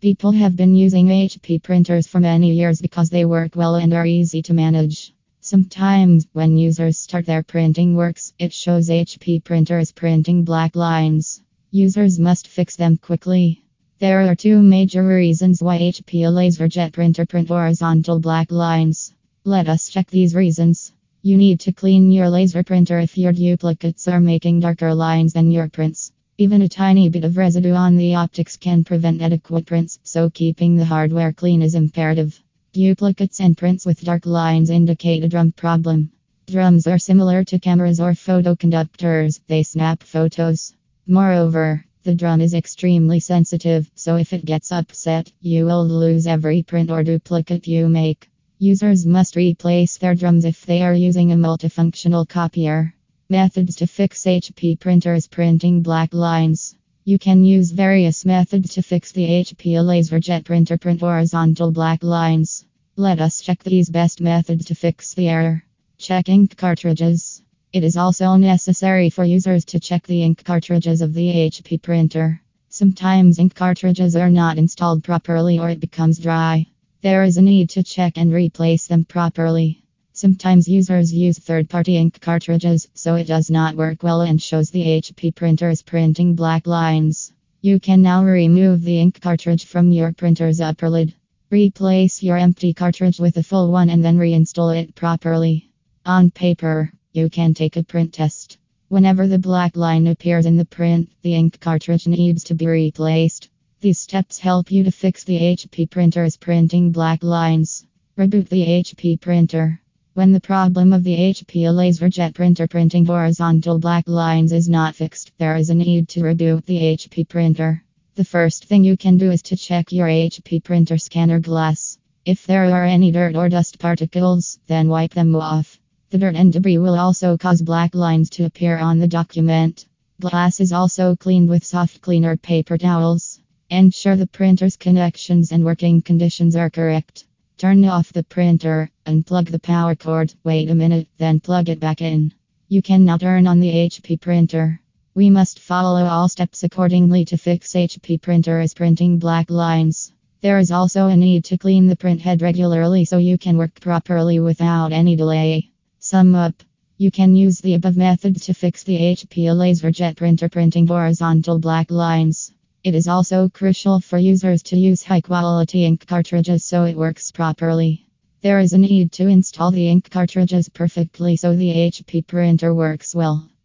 People have been using HP printers for many years because they work well and are easy to manage. Sometimes, when users start their printing works, it shows HP printers printing black lines. Users must fix them quickly. There are two major reasons why HP LaserJet printer print horizontal black lines. Let us check these reasons. You need to clean your laser printer if your duplicates are making darker lines than your prints. Even a tiny bit of residue on the optics can prevent adequate prints, so keeping the hardware clean is imperative. Duplicates and prints with dark lines indicate a drum problem. Drums are similar to cameras or photoconductors, they snap photos. Moreover, the drum is extremely sensitive, so if it gets upset, you will lose every print or duplicate you make. Users must replace their drums if they are using a multifunctional copier. Methods to fix HP printers printing black lines. You can use various methods to fix the HP LaserJet printer print horizontal black lines. Let us check these best methods to fix the error. Check ink cartridges. It is also necessary for users to check the ink cartridges of the HP printer. Sometimes ink cartridges are not installed properly or it becomes dry. There is a need to check and replace them properly. Sometimes users use third party ink cartridges, so it does not work well and shows the HP printer is printing black lines. You can now remove the ink cartridge from your printer's upper lid. Replace your empty cartridge with a full one and then reinstall it properly. On paper. You can take a print test. Whenever the black line appears in the print, the ink cartridge needs to be replaced. These steps help you to fix the HP printer's printing black lines. Reboot the HP printer. When the problem of the HP LaserJet printer printing horizontal black lines is not fixed, there is a need to reboot the HP printer. The first thing you can do is to check your HP printer scanner glass. If there are any dirt or dust particles, then wipe them off. The dirt and debris will also cause black lines to appear on the document. Glass is also cleaned with soft cleaner paper towels. Ensure the printer's connections and working conditions are correct. Turn off the printer, unplug the power cord, wait a minute, then plug it back in. You can now turn on the HP printer. We must follow all steps accordingly to fix HP printer is printing black lines. There is also a need to clean the print head regularly so you can work properly without any delay. Sum up. You can use the above method to fix the HP LaserJet printer printing horizontal black lines. It is also crucial for users to use high quality ink cartridges so it works properly. There is a need to install the ink cartridges perfectly so the HP printer works well.